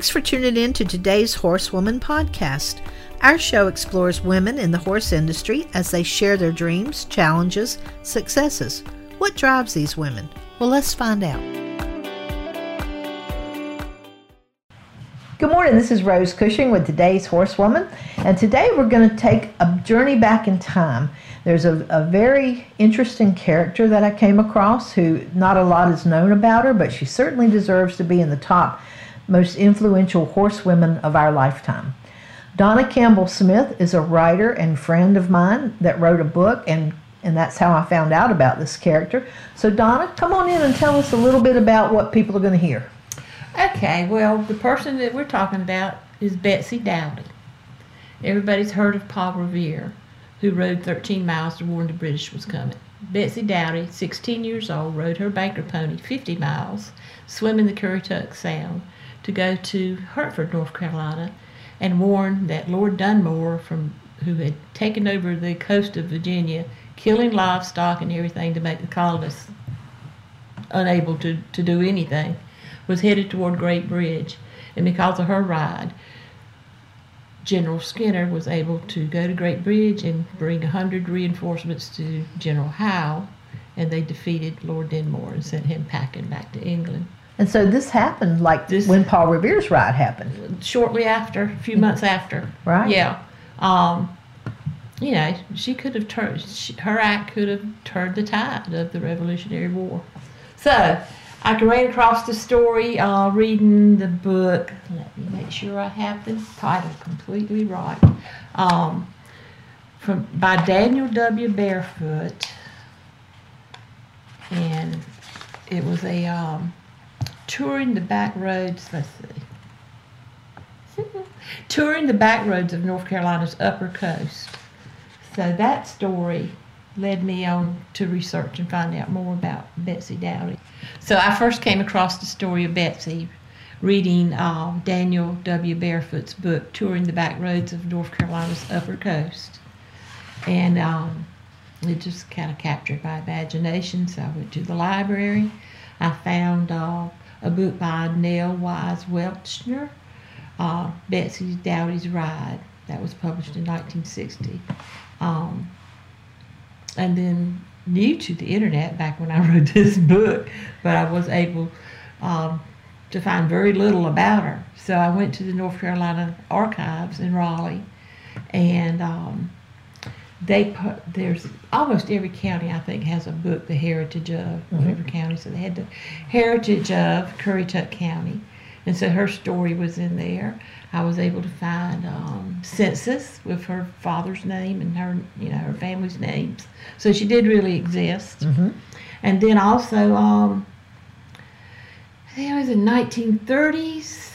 Thanks for tuning in to today's Horsewoman podcast. Our show explores women in the horse industry as they share their dreams, challenges, successes. What drives these women? Well, let's find out. Good morning. This is Rose Cushing with today's Horsewoman, and today we're going to take a journey back in time. There's a, a, very interesting character that I came across who not a lot is known about her, but she certainly deserves to be in the top most influential horsewomen of our lifetime. Donna Campbell Smith is a writer and friend of mine that wrote a book, and, and that's how I found out about this character. So, Donna, come on in and tell us a little bit about what people are going to hear. Okay, well, the person that we're talking about is Betsy Dowdy. Everybody's heard of Paul Revere, who rode 13 miles to warn the British was coming. Betsy Dowdy, 16 years old, rode her banker pony 50 miles, swimming the Currituck Sound, to go to Hertford, North Carolina, and warn that Lord Dunmore, from who had taken over the coast of Virginia, killing livestock and everything to make the colonists unable to, to do anything, was headed toward Great Bridge. And because of her ride, General Skinner was able to go to Great Bridge and bring a hundred reinforcements to General Howe, and they defeated Lord Dunmore and sent him packing back to England. And so this happened like this, when Paul Revere's ride happened. Shortly after, a few months after. Right. Yeah. Um, you know, she could have turned, she, her act could have turned the tide of the Revolutionary War. So, I ran across the story uh, reading the book. Let me make sure I have the title completely right. Um, from by Daniel W. Barefoot, and it was a um, touring the back roads. Let's see, touring the back roads of North Carolina's upper coast. So that story led me on to research and find out more about Betsy Dowdy. So I first came across the story of Betsy reading uh, Daniel W. Barefoot's book, Touring the Back Roads of North Carolina's Upper Coast. And um, it just kind of captured my imagination. So I went to the library. I found uh, a book by Nell Wise Wechter, uh, Betsy Dowdy's Ride. That was published in 1960. Um, and then new to the internet back when I wrote this book, but I was able um, to find very little about her. So I went to the North Carolina Archives in Raleigh, and um, they put there's almost every county I think has a book, the Heritage of mm-hmm. whatever county. So they had the Heritage of Currituck County, and so her story was in there. I was able to find um, census with her father's name and her, you know, her family's names. So she did really exist. Mm-hmm. And then also, um, I think it was in 1930s.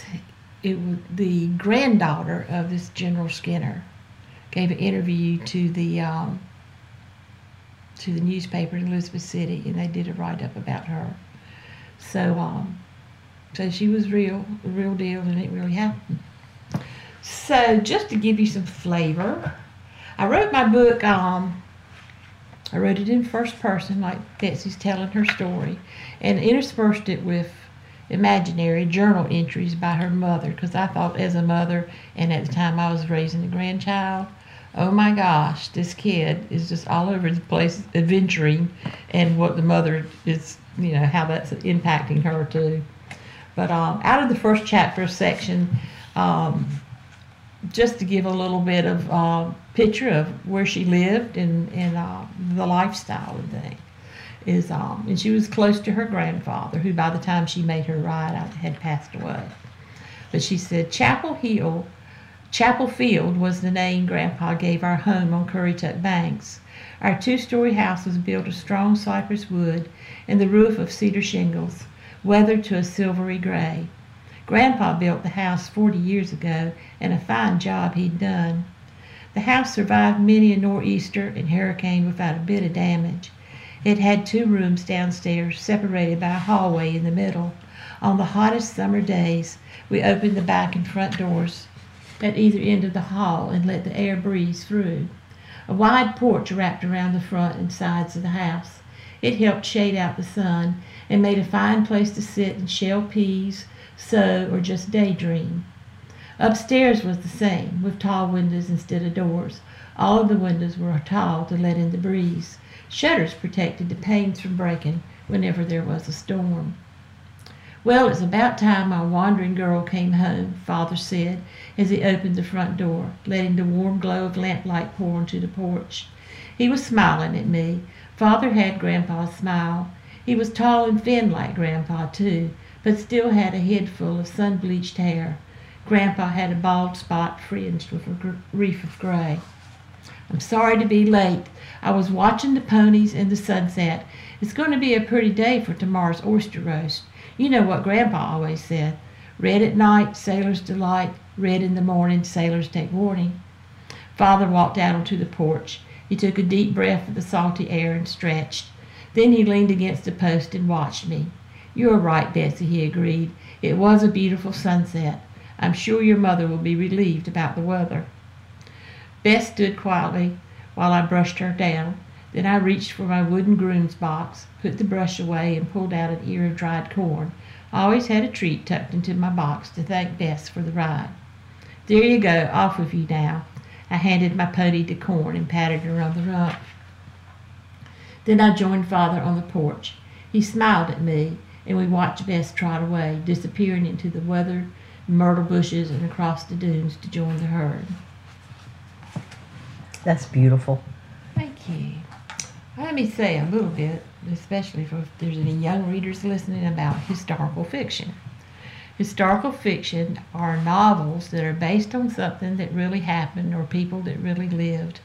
It was the granddaughter of this General Skinner gave an interview to the um, to the newspaper in Elizabeth City, and they did a write up about her. So, um, so she was real, a real deal, and it really happened. So, just to give you some flavor, I wrote my book. Um, I wrote it in first person, like Betsy's telling her story, and interspersed it with imaginary journal entries by her mother because I thought, as a mother, and at the time I was raising a grandchild, oh my gosh, this kid is just all over the place adventuring, and what the mother is, you know, how that's impacting her too. But um, out of the first chapter section, um, just to give a little bit of uh, picture of where she lived and, and uh, the lifestyle and thing is um, and she was close to her grandfather who by the time she made her ride had passed away but she said chapel hill chapel field was the name grandpa gave our home on currituck banks our two-story house was built of strong cypress wood and the roof of cedar shingles weathered to a silvery gray Grandpa built the house 40 years ago, and a fine job he'd done. The house survived many a nor'easter and hurricane without a bit of damage. It had two rooms downstairs, separated by a hallway in the middle. On the hottest summer days, we opened the back and front doors at either end of the hall and let the air breeze through. A wide porch wrapped around the front and sides of the house. It helped shade out the sun and made a fine place to sit and shell peas, sew, or just daydream. Upstairs was the same, with tall windows instead of doors. All of the windows were tall to let in the breeze. Shutters protected the panes from breaking whenever there was a storm. Well, it's about time my wandering girl came home, father said as he opened the front door, letting the warm glow of lamplight pour into the porch. He was smiling at me. Father had Grandpa's smile. He was tall and thin like Grandpa, too, but still had a head full of sun bleached hair. Grandpa had a bald spot fringed with a wreath of gray. I'm sorry to be late. I was watching the ponies and the sunset. It's going to be a pretty day for tomorrow's oyster roast. You know what Grandpa always said red at night, sailors delight, red in the morning, sailors take warning. Father walked out onto the porch. He took a deep breath of the salty air and stretched. Then he leaned against a post and watched me. You are right, Betsy, he agreed. It was a beautiful sunset. I'm sure your mother will be relieved about the weather. Bess stood quietly while I brushed her down. Then I reached for my wooden groom's box, put the brush away, and pulled out an ear of dried corn. I always had a treat tucked into my box to thank Bess for the ride. There you go, off with you now. I handed my pony to Corn and patted her on the rump. Then I joined Father on the porch. He smiled at me, and we watched Bess trot away, disappearing into the weathered myrtle bushes and across the dunes to join the herd. That's beautiful. Thank you. Let me say a little bit, especially if there's any young readers listening, about historical fiction. Historical fiction are novels that are based on something that really happened or people that really lived,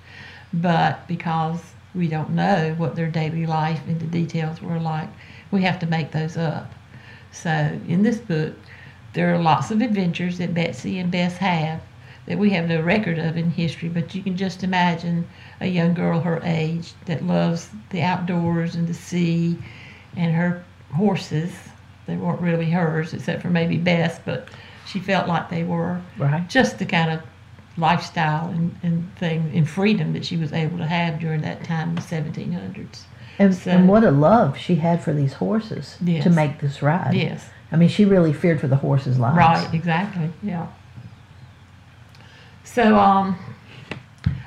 but because we don't know what their daily life and the details were like, we have to make those up. So in this book, there are lots of adventures that Betsy and Bess have that we have no record of in history, but you can just imagine a young girl her age that loves the outdoors and the sea and her horses. They weren't really hers, except for maybe Bess, but she felt like they were. Right. Just the kind of lifestyle and, and thing and freedom that she was able to have during that time in the 1700s. And, So- and what a love she had for these horses Yes. to make this ride. Yes. I mean, she really feared for the horses' lives. Right, exactly. Yeah. So um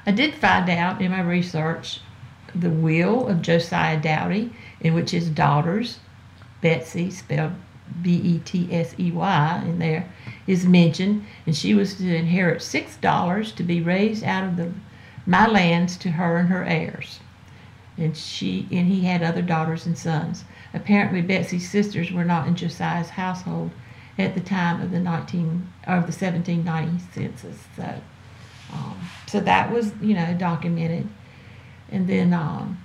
I did find out in my research the will of Josiah Dowdy, in which his daughters, Betsy, spelled B E T S E Y in there, is mentioned, and she was to inherit six dollars to be raised out of the my lands to her and her heirs. And she and he had other daughters and sons. Apparently Betsy's sisters were not in Josiah's household at the time of the nineteen of the seventeen ninety census. So so that was, you know, documented. And then um,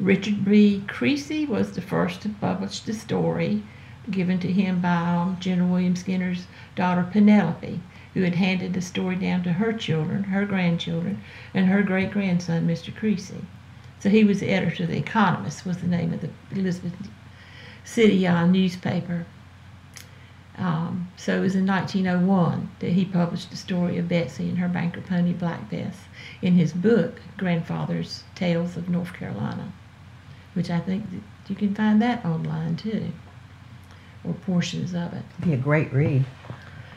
Richard B. Creecy was the first to publish the story given to him by um, General William Skinner's daughter Penelope, who had handed the story down to her children, her grandchildren, and her great grandson, Mr. Creecy. So he was the editor of The Economist, was the name of the Elizabeth City uh, newspaper. Um, so it was in 1901 that he published the story of Betsy and her banker pony Black Bess in his book, Grandfather's Tales of North Carolina, which I think you can find that online too, or portions of it. It'd Be a great read.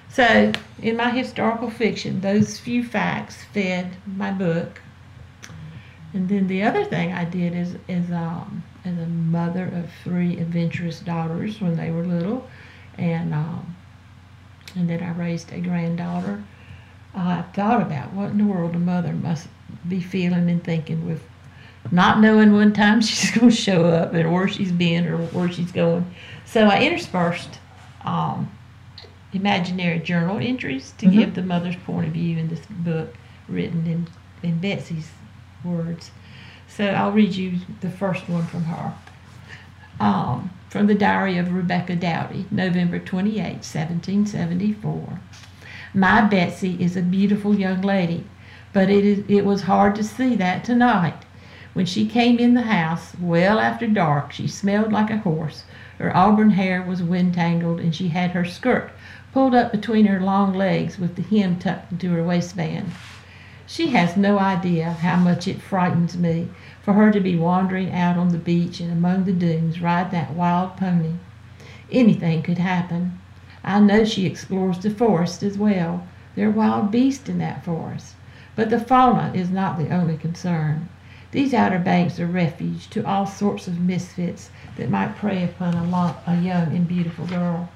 So, in my historical fiction, those few facts fed my book. And then the other thing I did is, is um, as a mother of three adventurous daughters when they were little, and um, and then I raised a granddaughter. I thought about what in the world a mother must be feeling and thinking with not knowing when time she's going to show up and where she's been or where she's going. So I interspersed um, imaginary journal entries to Mhm. give the mother's point of view in this book written in, in Betsy's words. So I'll read you the first one from her. Um, from the diary of Rebecca Dowdy, November 28, 1774. My Betsy is a beautiful young lady, but it, is, it was hard to see that tonight. When she came in the house, well after dark, she smelled like a horse. Her auburn hair was wind tangled, and she had her skirt pulled up between her long legs with the hem tucked into her waistband. She has no idea how much it frightens me for her to be wandering out on the beach and among the dunes riding that wild pony. Anything could happen. I know she explores the forest as well. There are wild beasts in that forest. But the fauna is not the only concern. These Outer Banks are refuge to all sorts of misfits that might prey upon a, a young and beautiful girl.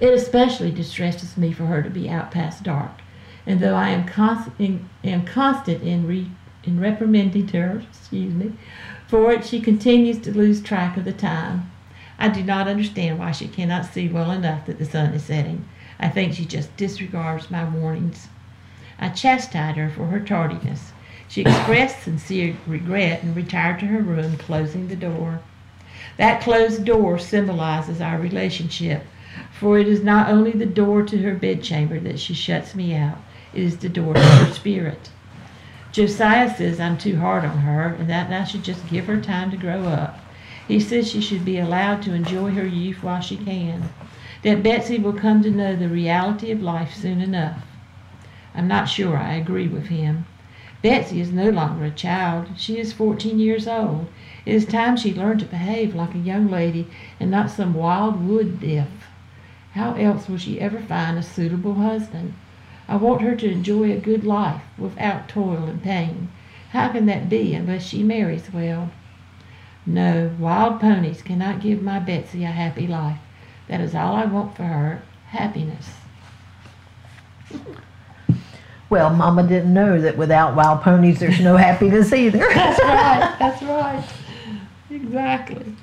It especially distresses me for her to be out past dark, and though I am constant in, am constant in, re, in reprimanding her, excuse me, for it, she continues to lose track of the time. I do not understand why she cannot see well enough that the sun is setting. I think she just disregards my warnings. I chastised her for her tardiness. She expressed sincere regret and retired to her room, closing the door. That closed door symbolizes our relationship, for it is not only the door to her bedchamber that she shuts me out, it is the door to her spirit. Josiah says I'm too hard on her and that I should just give her time to grow up. He says she should be allowed to enjoy her youth while she can, that Betsy will come to know the reality of life soon enough. I'm not sure I agree with him. Betsy is no longer a child. She is 14 years old. It is time she learned to behave like a young lady and not some wild wood nymph. How else will she ever find a suitable husband? I want her to enjoy a good life without toil and pain. How can that be unless she marries well? No, wild ponies cannot give my Betsy a happy life. That is all I want for her happiness. Well, Mama didn't know that without wild ponies, there's no happiness either. That's right. That's right. Exactly.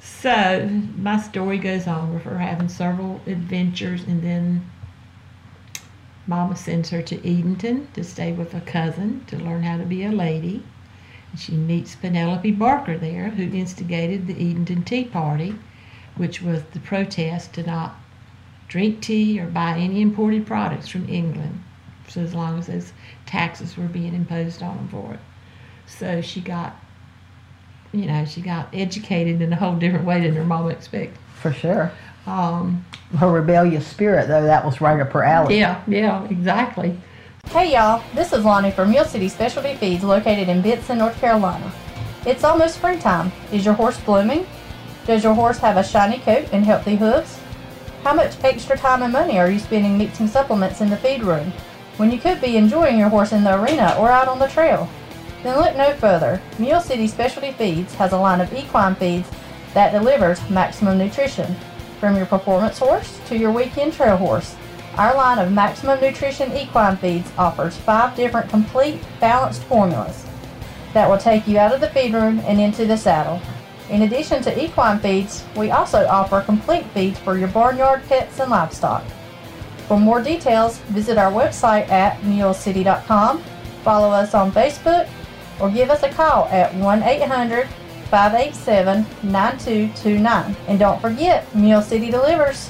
So my story goes on with her having several adventures, and then Mama sends her to Edenton to stay with a cousin to learn how to be a lady. And she meets Penelope Barker there, who instigated the Edenton Tea Party, which was the protest to not drink tea or buy any imported products from England so as long as those taxes were being imposed on them for it. So she got, you know, she got educated in a whole different way than her mama expected. For sure. Um, Her rebellious spirit, though, that was right up her alley. yeah, yeah, exactly. Hey y'all, this is Lonnie from Mule City Specialty Feeds located in Benson, North Carolina. It's almost springtime. Is your horse blooming? Does your horse have a shiny coat and healthy hooves? How much extra time and money are you spending mixing supplements in the feed room when you could be enjoying your horse in the arena or out on the trail? Then look no further. Mule City Specialty Feeds has a line of equine feeds that delivers maximum nutrition, from your performance horse to your weekend trail horse. Our line of Maximum Nutrition Equine Feeds offers five different complete, balanced formulas that will take you out of the feed room and into the saddle. In addition to equine feeds, we also offer complete feeds for your barnyard pets and livestock. For more details, visit our website at mulecity.com, follow us on Facebook, or give us a call at 1 800 587 9229. And don't forget, Mule City delivers.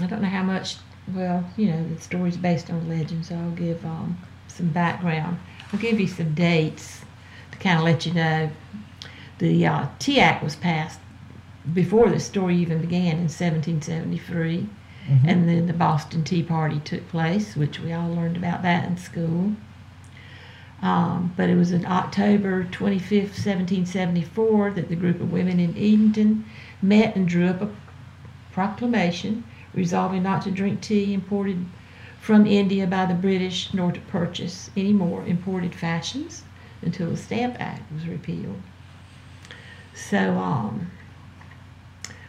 I don't know how much. Well, you know, the story's based on legend, so I'll give um, some background. I'll give you some dates to kind of let you know. The uh, Tea Act was passed before the story even began in 1773, and then the Boston Tea Party took place, which we all learned about that in school. Um, but it was in October 25th, 1774, that the group of women in Edenton met and drew up a proclamation resolving not to drink tea imported from India by the British nor to purchase any more imported fashions until the Stamp Act was repealed. So um,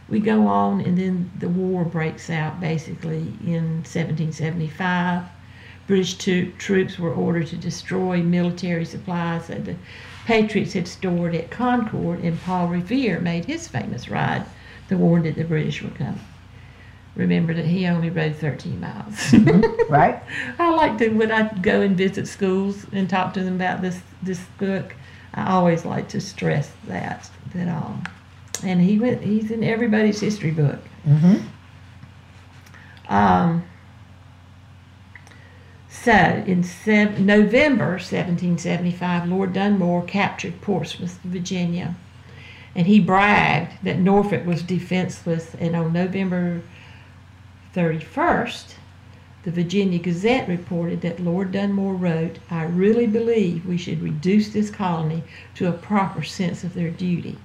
we go on, and then the war breaks out basically in 1775. British to- troops were ordered to destroy military supplies that the Patriots had stored at Concord, and Paul Revere made his famous ride to warn that the British were coming. Remember that he only rode 13 miles. Right? I like to when I go and visit schools and talk to them about this this book. I always like to stress that that um, and he went. He's in everybody's history book. Mm-hmm. Um, so in sev- November 1775, Lord Dunmore captured Portsmouth, Virginia, and he bragged that Norfolk was defenseless. And on November 31st, The Virginia Gazette reported that Lord Dunmore wrote, I really believe we should reduce this colony to a proper sense of their duty.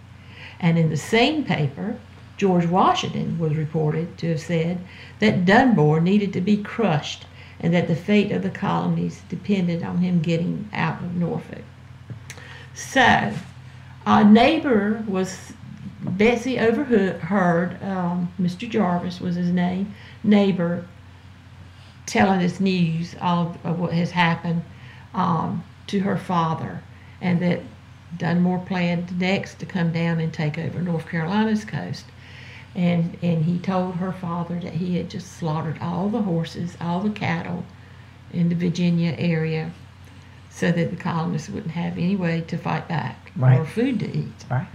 And in the same paper, George Washington was reported to have said that Dunmore needed to be crushed and that the fate of the colonies depended on him getting out of Norfolk. So, a neighbor was, Betsy overheard, um, Mr. Jarvis was his name, neighbor telling us news of, of what has happened um, to her father and that Dunmore planned next to come down and take over North Carolina's coast. And, and he told her father that he had just slaughtered all the horses, all the cattle in the Virginia area so that the colonists wouldn't have any way to fight back Right. or food to eat. Right.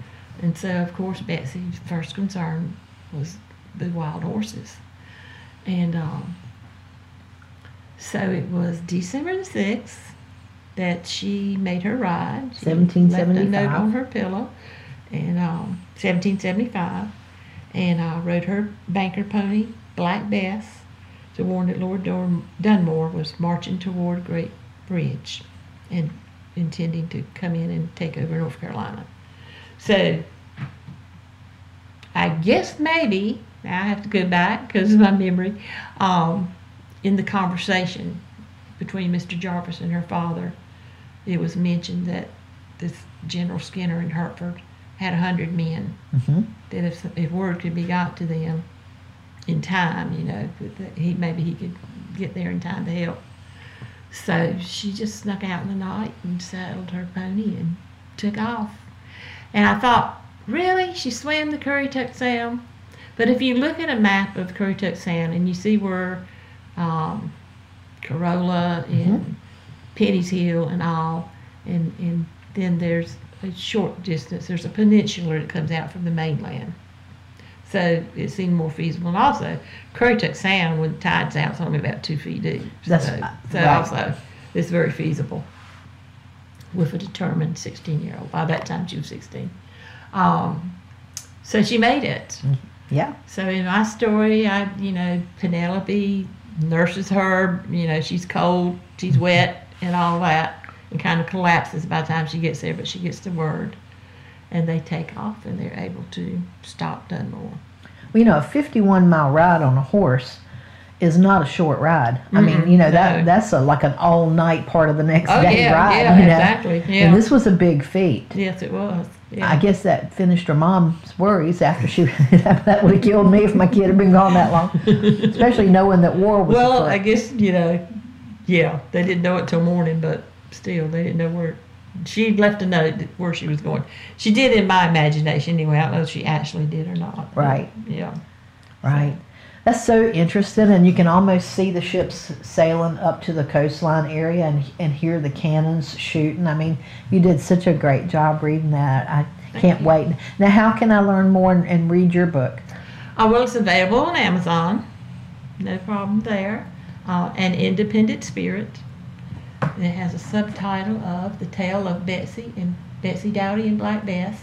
And so, of course, Betsy's first concern was the wild horses. And um, so it was December the 6th that she made her ride. She Left a 1775. note on her pillow. And um, 1775. And uh, rode her banker pony, Black Bess, to warn that Lord Dun- Dunmore was marching toward Great Bridge and intending to come in and take over North Carolina. So I guess maybe I have to go back because of my memory. Um, in the conversation between Mr. Jarvis and her father, it was mentioned that this General Skinner in Hertford had a hundred men. hmm That if if word could be got to them in time, you know, that he maybe he could get there in time to help. So she just snuck out in the night and saddled her pony and took off. And I thought, really? She swam the Currituck Sound? But if you look at a map of Currituck Sound and you see where um, Corolla and Penny's Hill and all, and, and then there's a short distance, there's a peninsula that comes out from the mainland. So it seemed more feasible. And also, Currituck Sound, when the tide's out, it's only about two feet deep. That's- so, so right. also, it's very feasible with a determined 16 year old. By that time, she was 16. Um, so she made it. Yeah. So in my story, I, you know, Penelope nurses her, you know, she's cold, she's mm-hmm. wet, and all that, and kind of collapses by the time she gets there, but she gets the word. And they take off and they're able to stop Dunmore. Well, you know, a 51 mile ride on a horse is not a short ride. I mean, mm-hmm. you know, that no. that's a, like an all night part of the next Oh, day yeah, ride. yeah, you know? exactly, yeah. And this was a big feat. Yes, it was. Yeah. I guess that finished her mom's worries after she that would have killed me if my kid had been gone that long. Especially knowing that war was well. I guess, you know, yeah, they didn't know it till morning, but still, they didn't know where. She left a note where she was going. She did in my imagination anyway. I don't know if she actually did or not. Right. Yeah. Right. That's so interesting, and you can almost see the ships sailing up to the coastline area and, and hear the cannons shooting. I mean, you did such a great job reading that. I can't wait. Now, how can I learn more and, and read your book? Oh, well, it's available on Amazon. No problem there. Uh, An Independent Spirit. And it has a subtitle of The Tale of Betsy and Betsy Dowdy and Black Bess.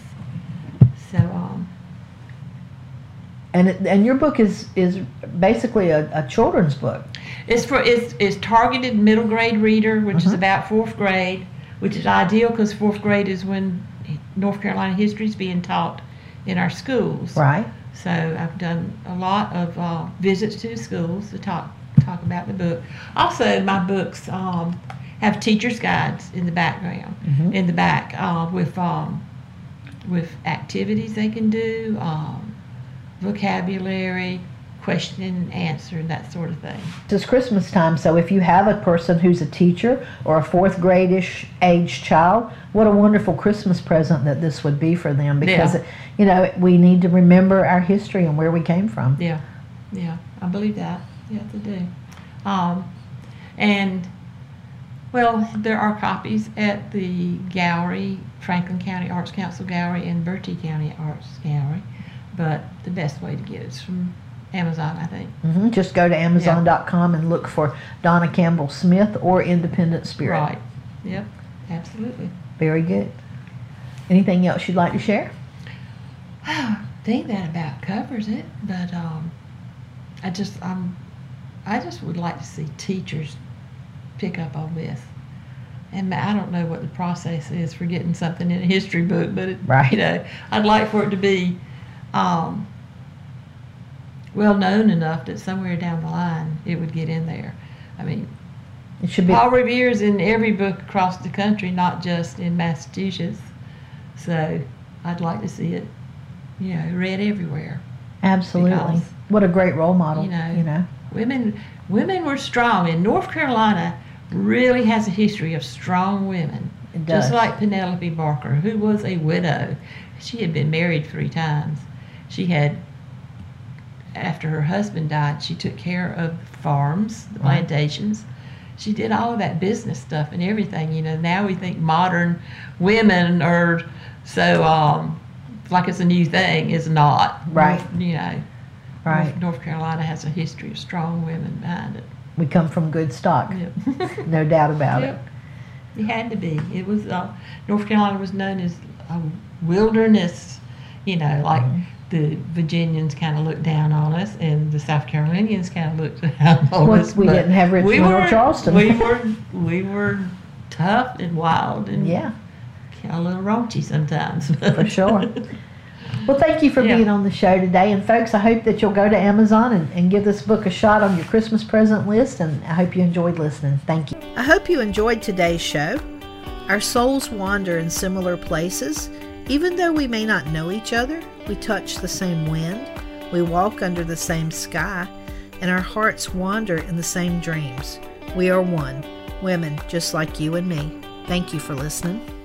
So, um, And it, and your book is is basically a, a children's book. It's for it's, it's targeted middle grade reader, which is Mhm. about fourth grade, which is ideal because fourth grade is when North Carolina history is being taught in our schools. Right. So I've done a lot of uh, visits to the schools to talk talk about the book. Also, my books um, have teachers' guides in the background, Mhm. in the back uh, with um, with activities they can do, um, vocabulary, question and answer, and that sort of thing. It's Christmas time, so if you have a person who's a teacher or a fourth grade-ish age child, what a wonderful Christmas present that this would be for them because, Yeah. you know, we need to remember our history and where we came from. Yeah, yeah, I believe that. Yes, I do. Um, and well, there are copies at the gallery, Franklin County Arts Council Gallery and Bertie County Arts Gallery, but the best way to get it is from Amazon, I think. hmm Just go to Amazon.com and look for Donna Campbell Smith or Independent Spirit. Right. Yep. Absolutely. Very good. Anything else you'd like to share? I think that about covers it, but um, I just I'm I just would like to see teachers pick up on this. And I don't know what the process is for getting something in a history book, but it, Right. you know, I'd like for it to be um, well known enough that somewhere down the line it would get in there. I mean, It should be Paul Revere's in every book across the country, not just in Massachusetts. So I'd like to see it, you know, read everywhere. absolutely. because, What a great role model. you know, you know. Women, women were strong, and North Carolina really has a history of strong women. It Just like Penelope Barker, who was a widow. She had been married three times. She had, after her husband died, she took care of the farms, the Right. plantations. She did all of that business stuff and everything. You know, now we think modern women are so, um, like it's a new thing. Is not. Right. You know, Right. North, North Carolina has a history of strong women behind it. We come from good stock. Yep. No doubt about it. Yep. It had to be. It was uh, North Carolina was known as a wilderness. You know, like Mhm. The Virginians kind of looked down on us, and the South Carolinians kind of looked down on Well, us. we didn't have we Richmond or Charleston. We were we were tough and wild and Yeah, a little raunchy sometimes. for sure. Well, thank you for Yeah. being on the show today. And, folks, I hope that you'll go to Amazon and, and give this book a shot on your Christmas present list. And I hope you enjoyed listening. Thank you. I hope you enjoyed today's show. Our souls wander in similar places. Even though we may not know each other, we touch the same wind, we walk under the same sky, and our hearts wander in the same dreams. We are one, women just like you and me. Thank you for listening.